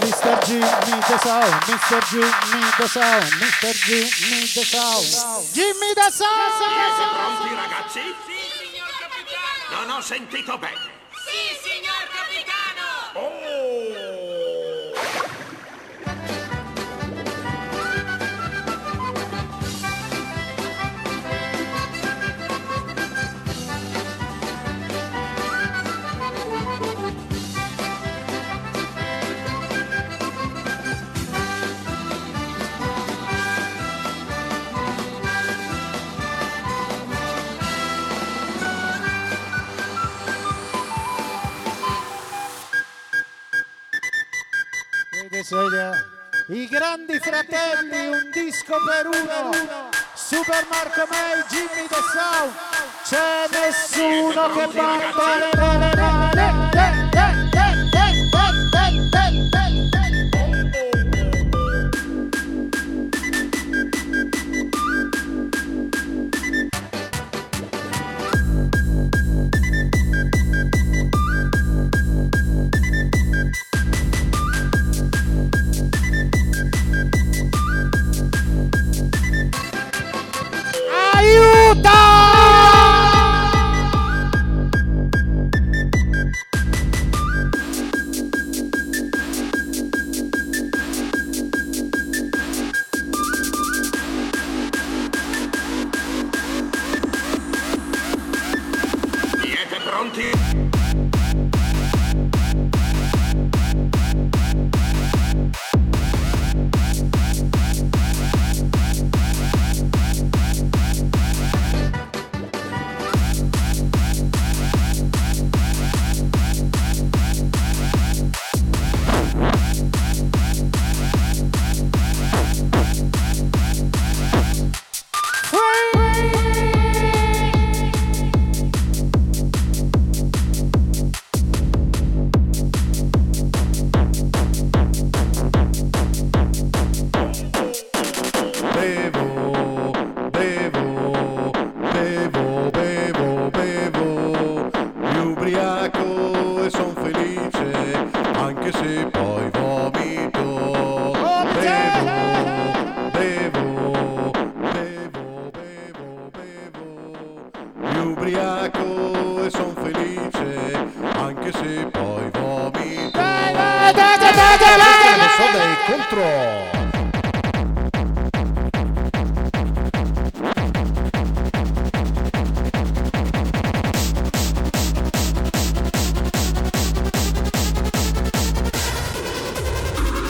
Mr. G, need the sound, Mr. G, need the sound, Mr. G, need the sound. Me the sound! Pronti ragazzi? Sì, signor capitano! Non ho sentito bene. I grandi fratelli, un disco per uno. Super Marco May, Jimmy The. C'è nessuno che batte le.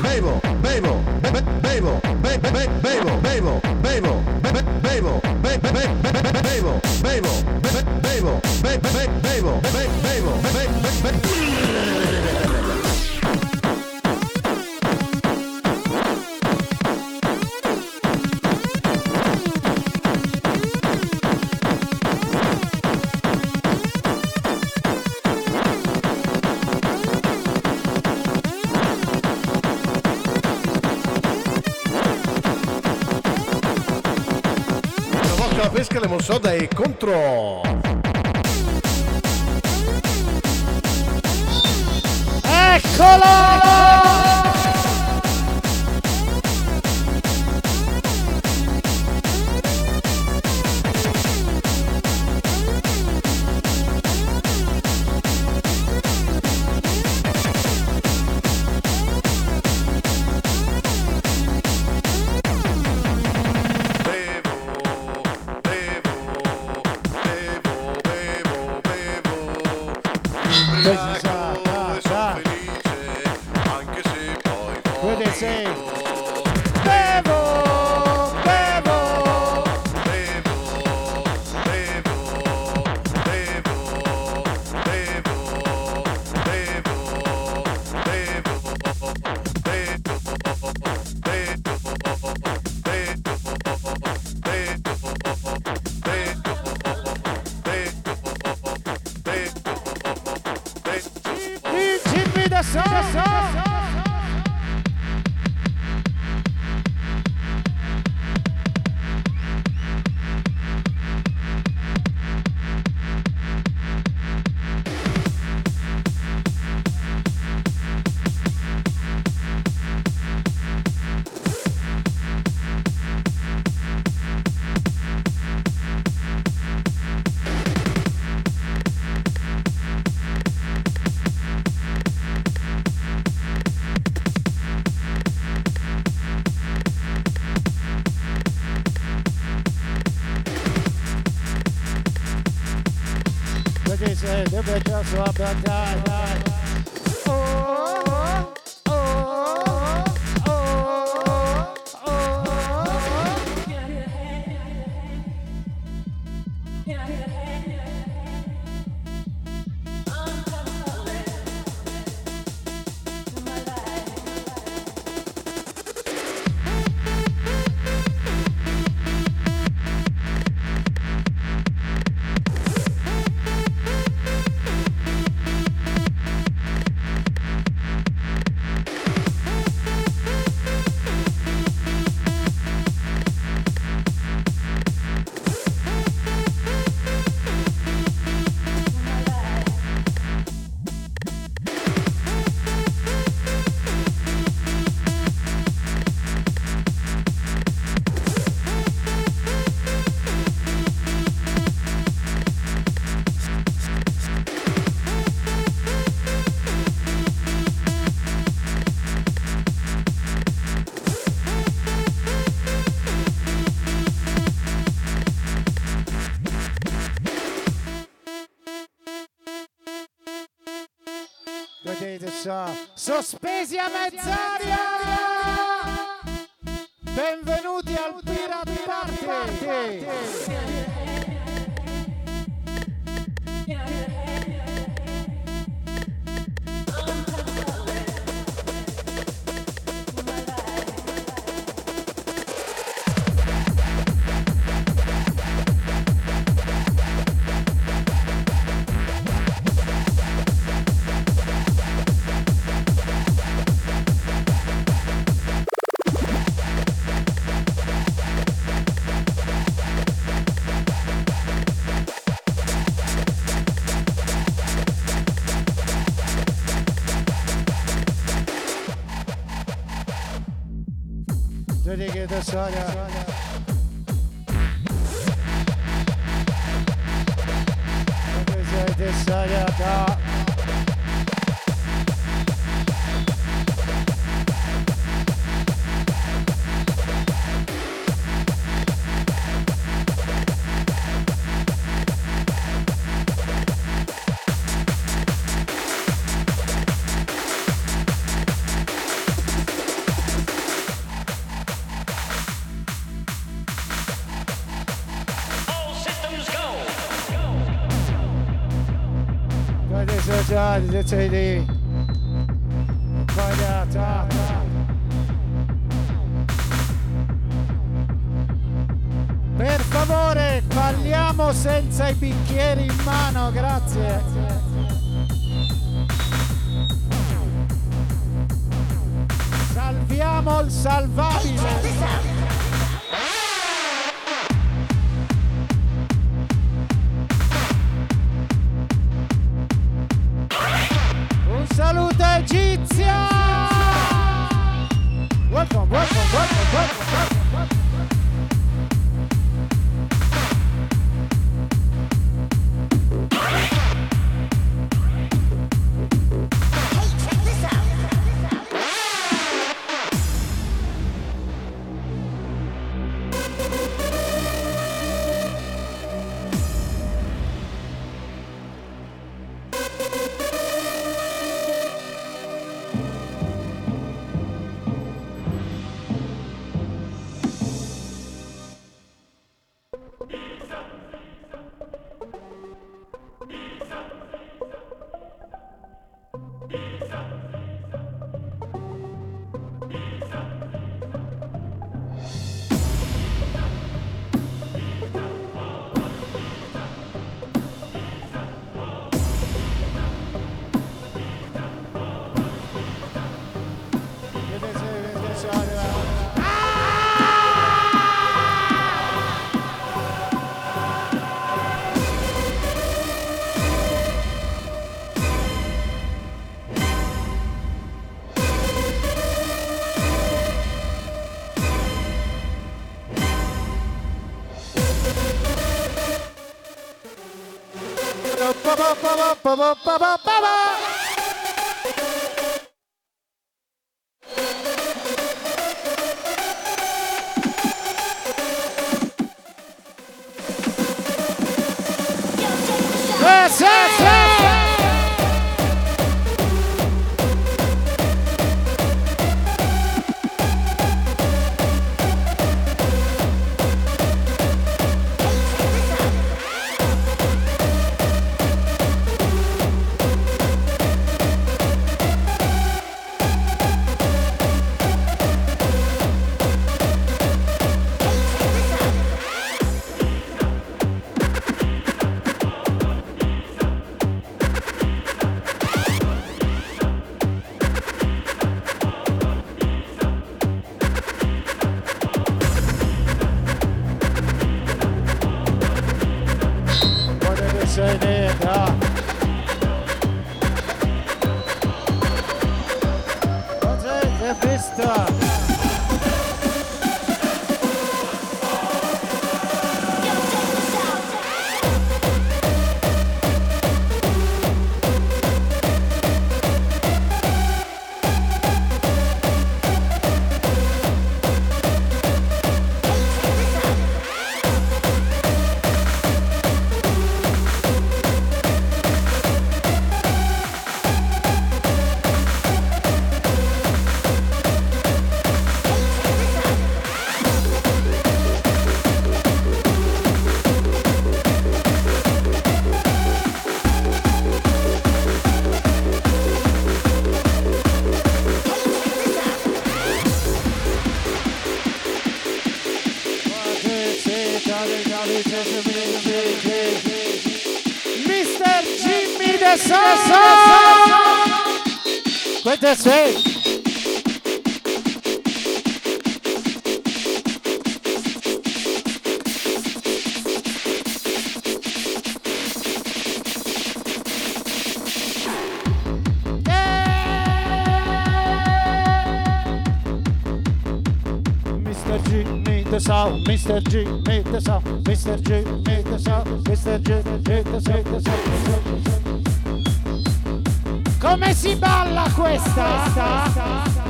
Babel, soda e contro. Eccolo! drop that guy. Sospesi a mezz'aria! Benvenuti al Pirate Party! Vedete ciò? Vedete ciò? pa, pa, pa, pa, pa, pa, pa, pa. Jimmy De Sosa! Questo è sei. Mr. Jimmy the Sound, Mr. Jimmy the Sound, Mr. Jimmy the Sound, Mr. Jimmy the Sound, the Sound. Come si balla questa? C'è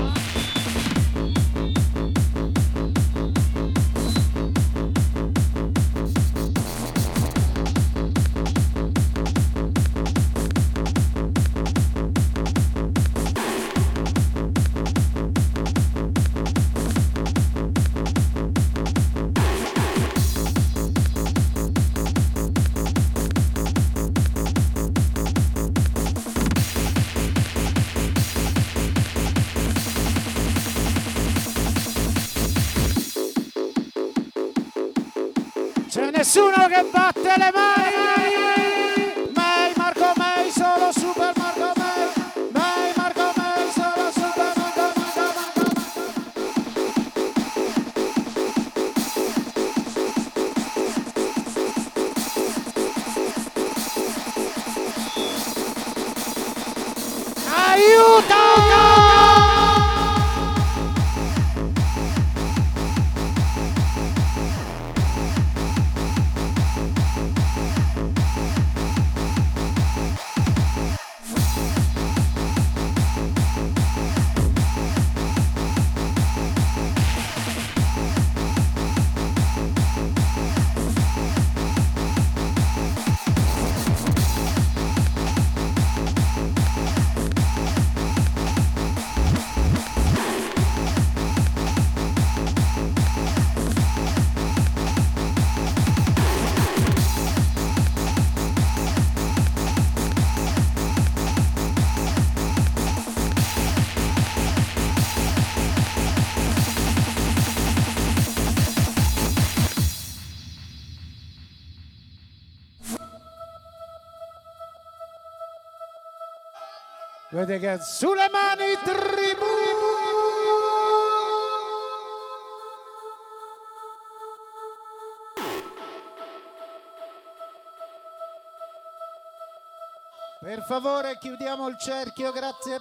Ailton! Che sulle mani tribù! Per favore chiudiamo il cerchio, grazie.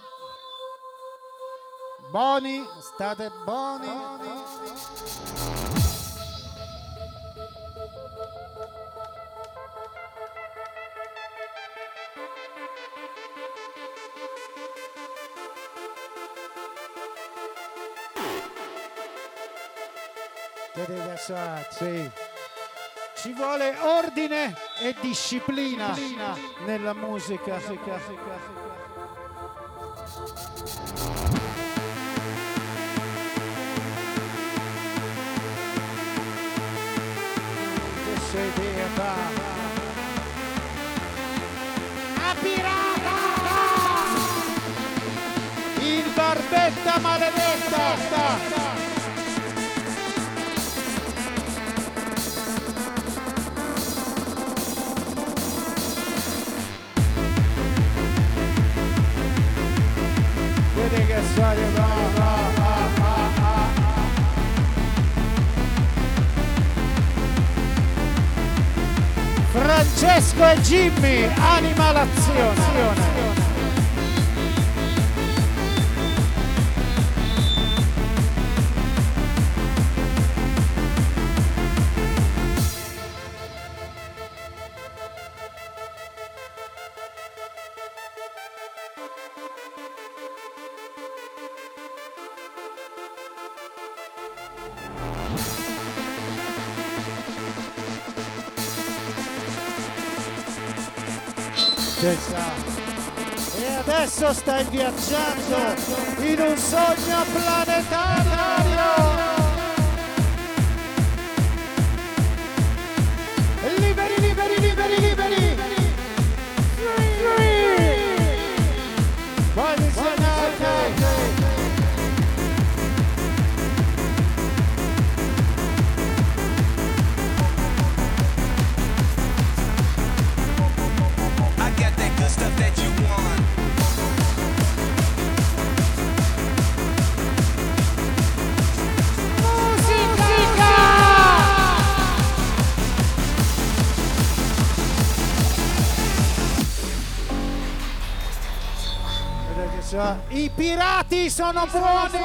Boni, state buoni. Vedete sì. Ci vuole ordine e disciplina nella musica. Che sei dieta. A pirata! Il barbetta maledetta! Francesco e Jimmy, anima agghiacciato in un sogno planetario. I pirati sono buoni!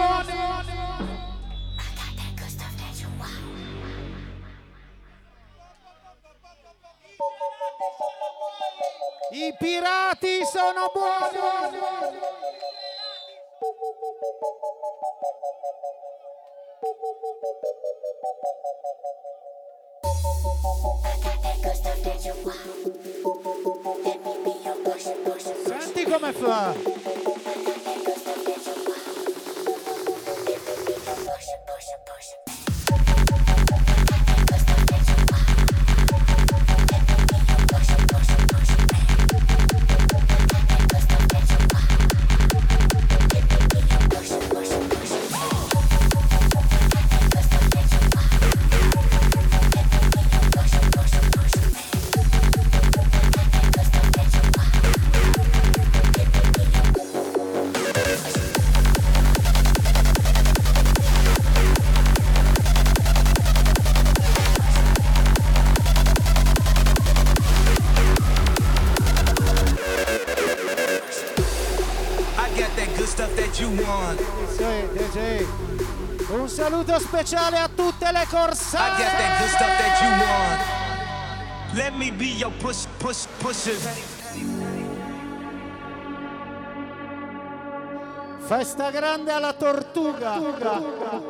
I pirati sono buoni! Senti come fa! speciale a tutte le corsate. get the stuff that you want. Let me be your push, push, pusher. Festa grande alla tortuga. tortuga.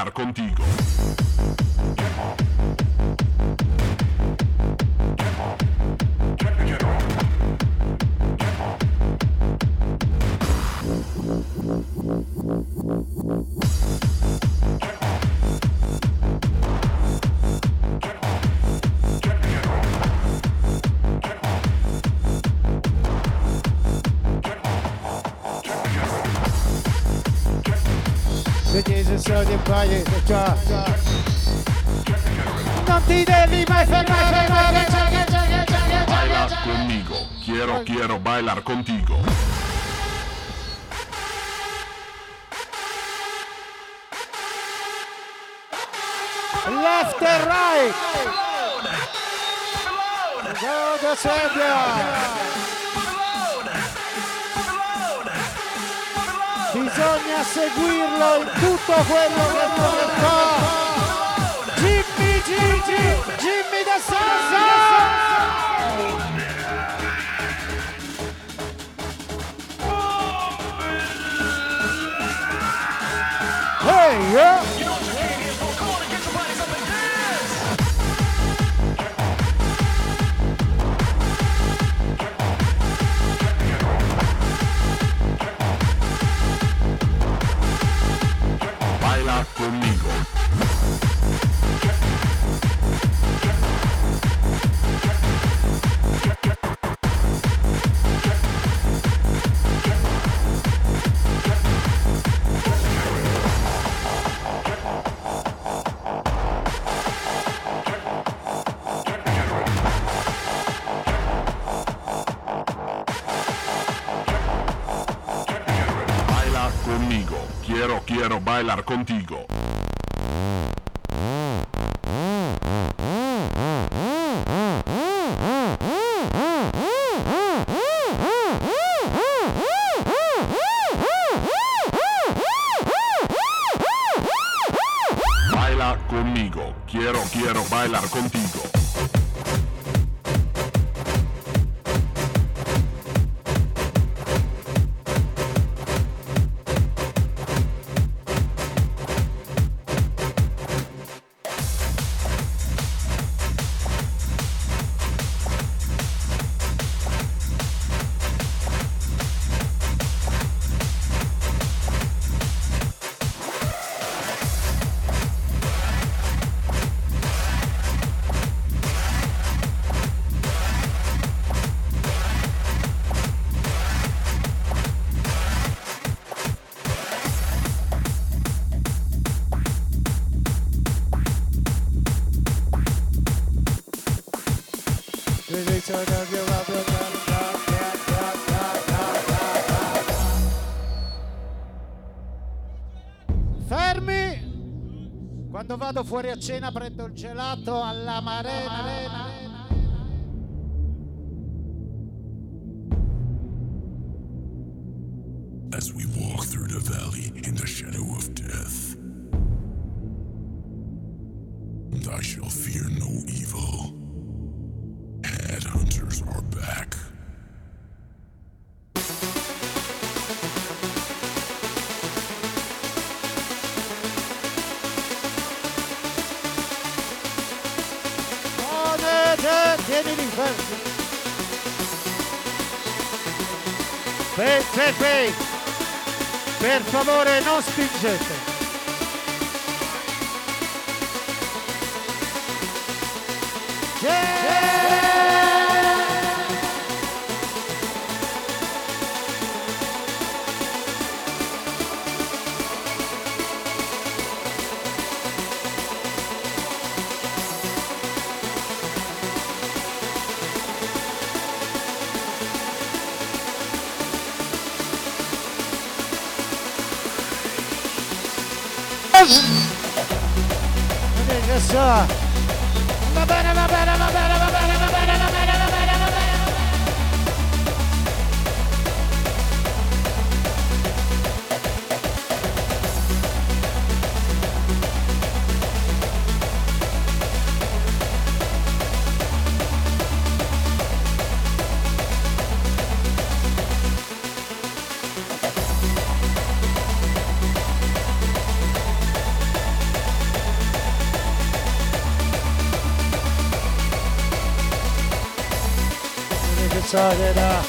hablar contigo. necesaria para escuchar. No tire lima, Baila conmigo, quiero, quiero bailar contigo. Left and right. Go to Serbia. bisogna seguirlo in tutto quello che fa Jimmy Gigi Jimmy da Salsa Hey, yeah! Pero bailar contigo. fuori a cena prendo il gelato alla marena. marena. As we walk through the valley in the shadow of death, I shall fear no evil. Sì, sì, sì. Per favore non spingete. Ah! c'è da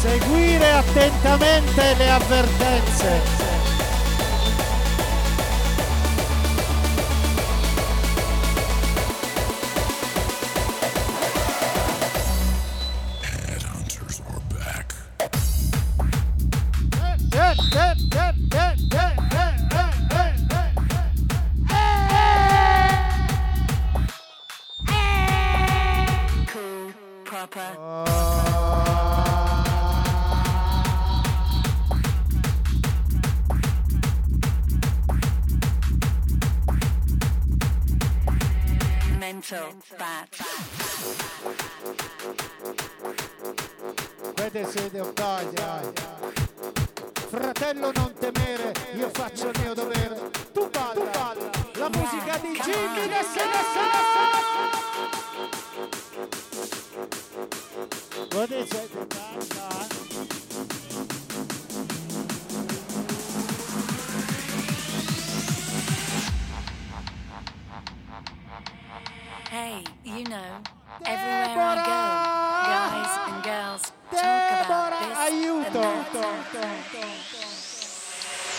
seguire attentamente le avvertenze.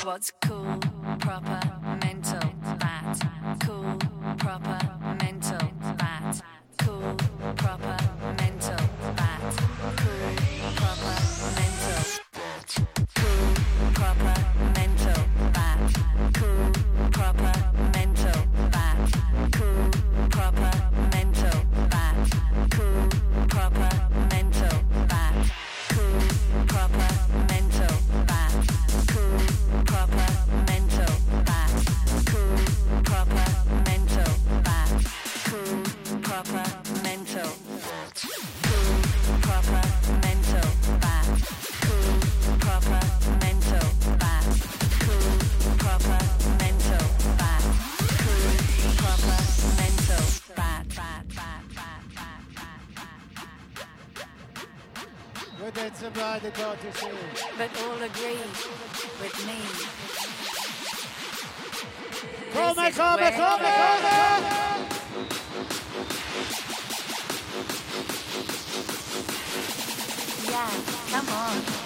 what's cool, proper, mental, fat, cool, proper. by the But all agree with me. Come, come, come, come, come! Yeah, come on.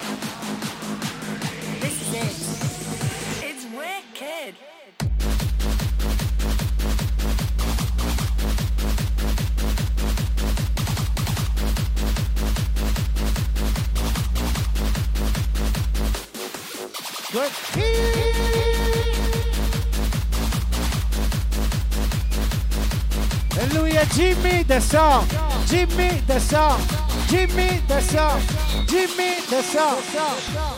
Jimmy give Jimmy the song, give Jimmy the song, Jimmy the song, give the song.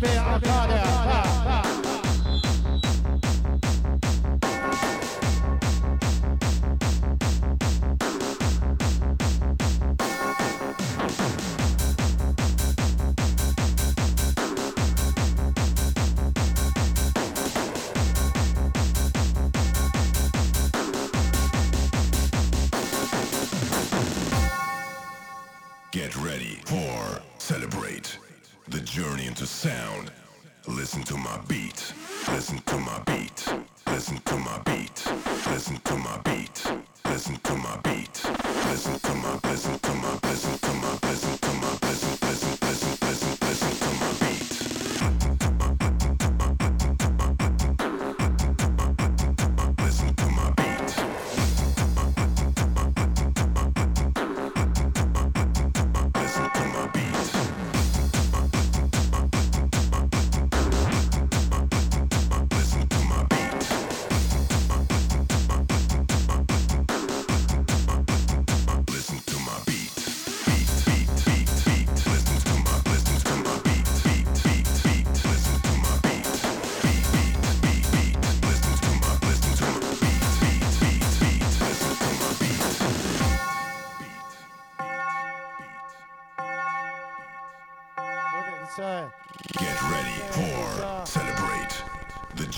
Şefi Akade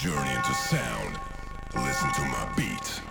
journey into sound. Listen to my beat.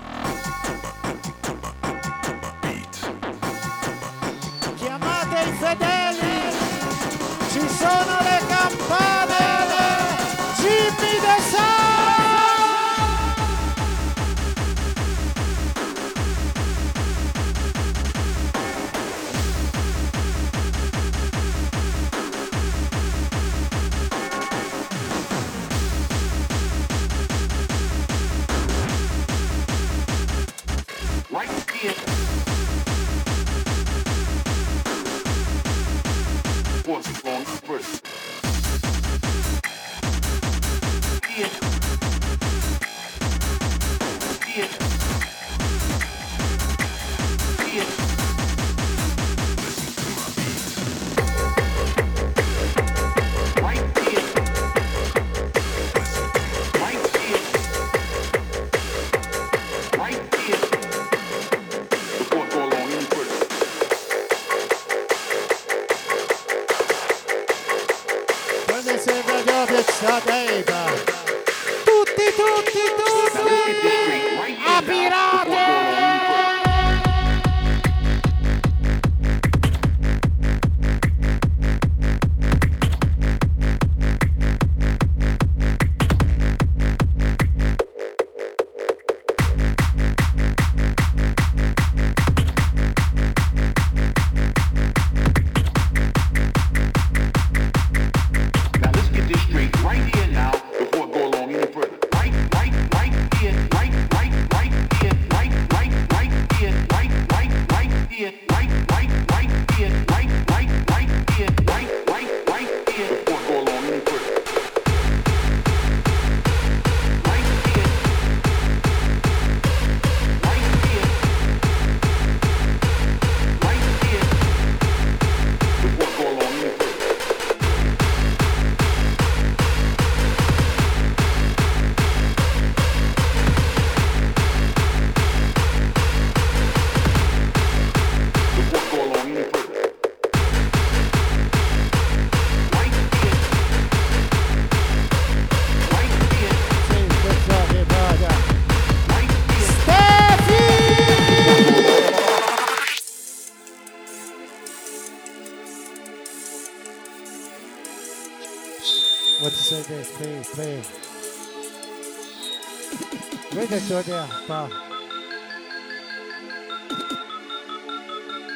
Tu there, pa.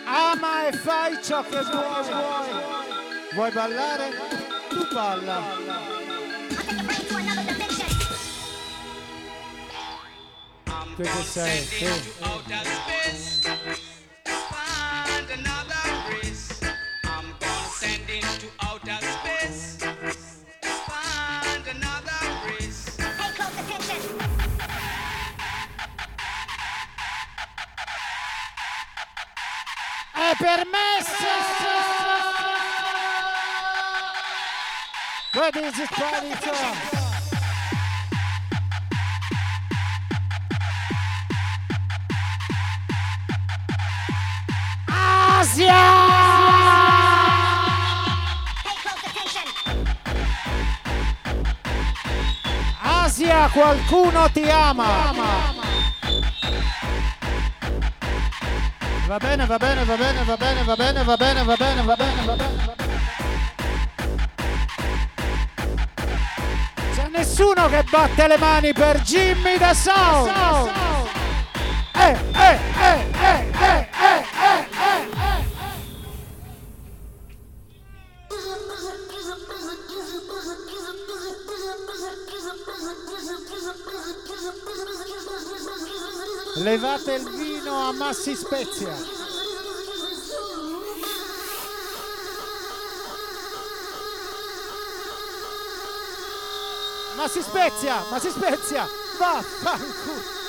Ama e fai ciò che vuoi. Vuoi ballare? Tu balla. Tu che sei? Sì. Permesso! What is it party for? Asia, qualcuno ti ama. Va bene, va bene, va bene, va bene, va bene, va bene, va bene, va bene, va bene. va bene. C'è nessuno che batte le mani per Jimmy the Sound. Eh, eh, eh, eh, eh, eh, eh, eh, eh. Levate il vino a Massi Spezia. Massi Spezia, Massi Spezia, vaffanculo.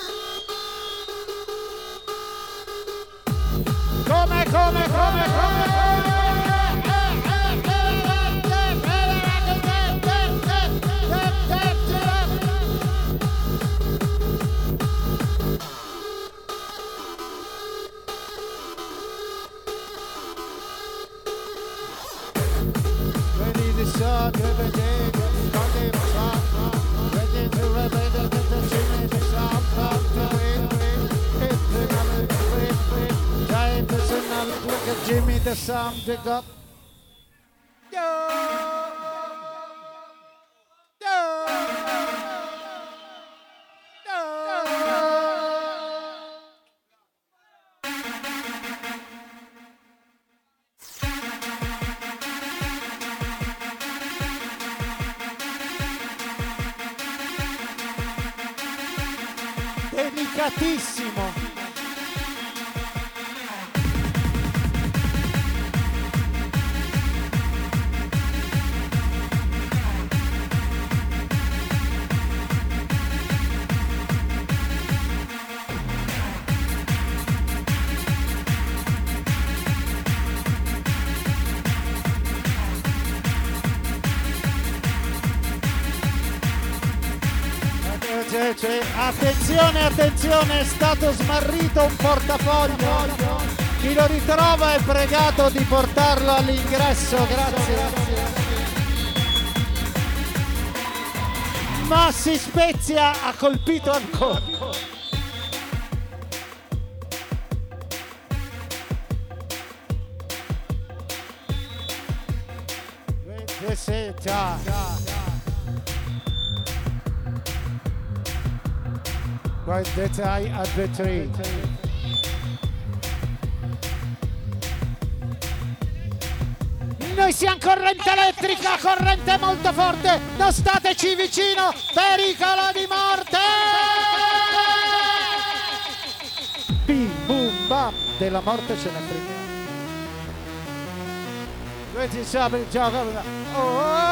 Come, come, come, come, Um, the dig up. Attenzione, attenzione, è stato smarrito un portafoglio. Chi lo ritrova è pregato di portarlo all'ingresso, grazie. Massi Spezia ha colpito ancora. This. Right, detai at the tree. Noi siamo corrente elettrica, corrente molto forte, non stateci vicino, pericolo di morte! Bim bum bam, della morte ce ne frega. Questi gioco. Oh oh oh!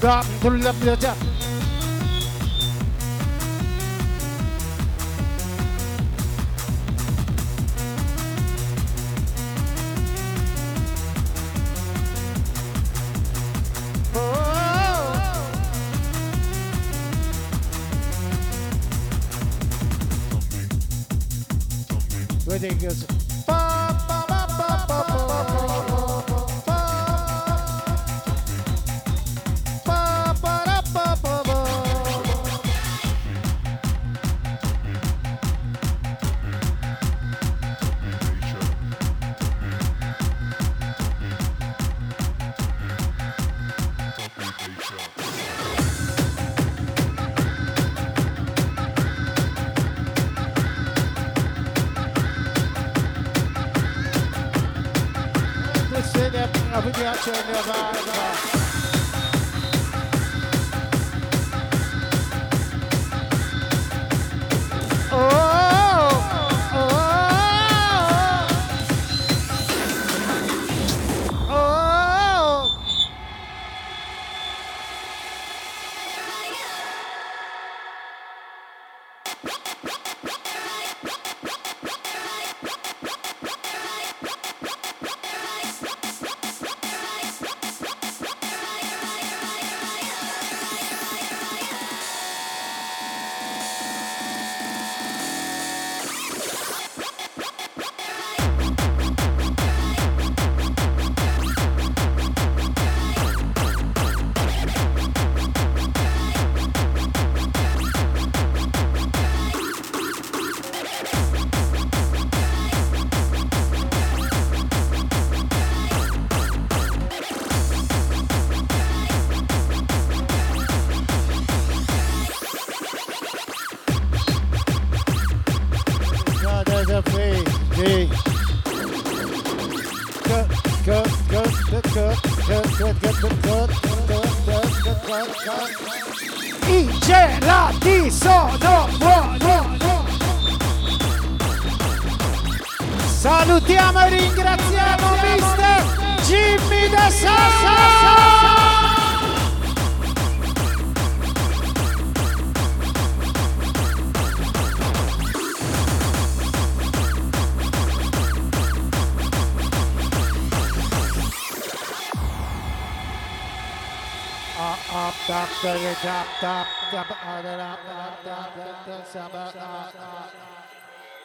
강불남 여자 Wedding is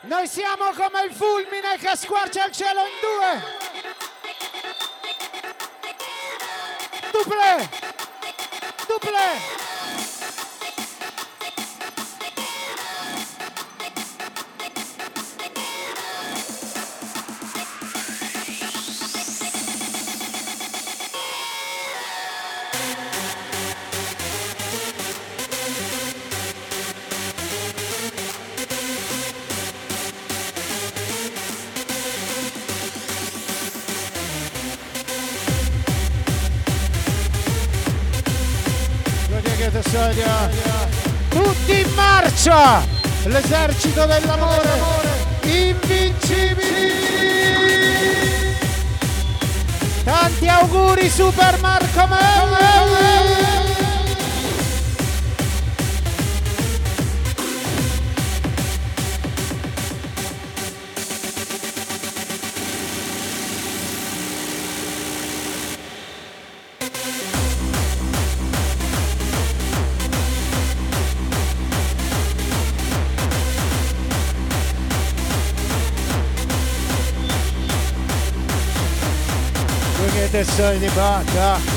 Noi siamo come il fulmine che squarcia il cielo in due. Duple! Duple! Italia. Tutti in marcia! L'esercito dell'amore, invincibili! Tanti auguri Super Marco Melli! Sony back.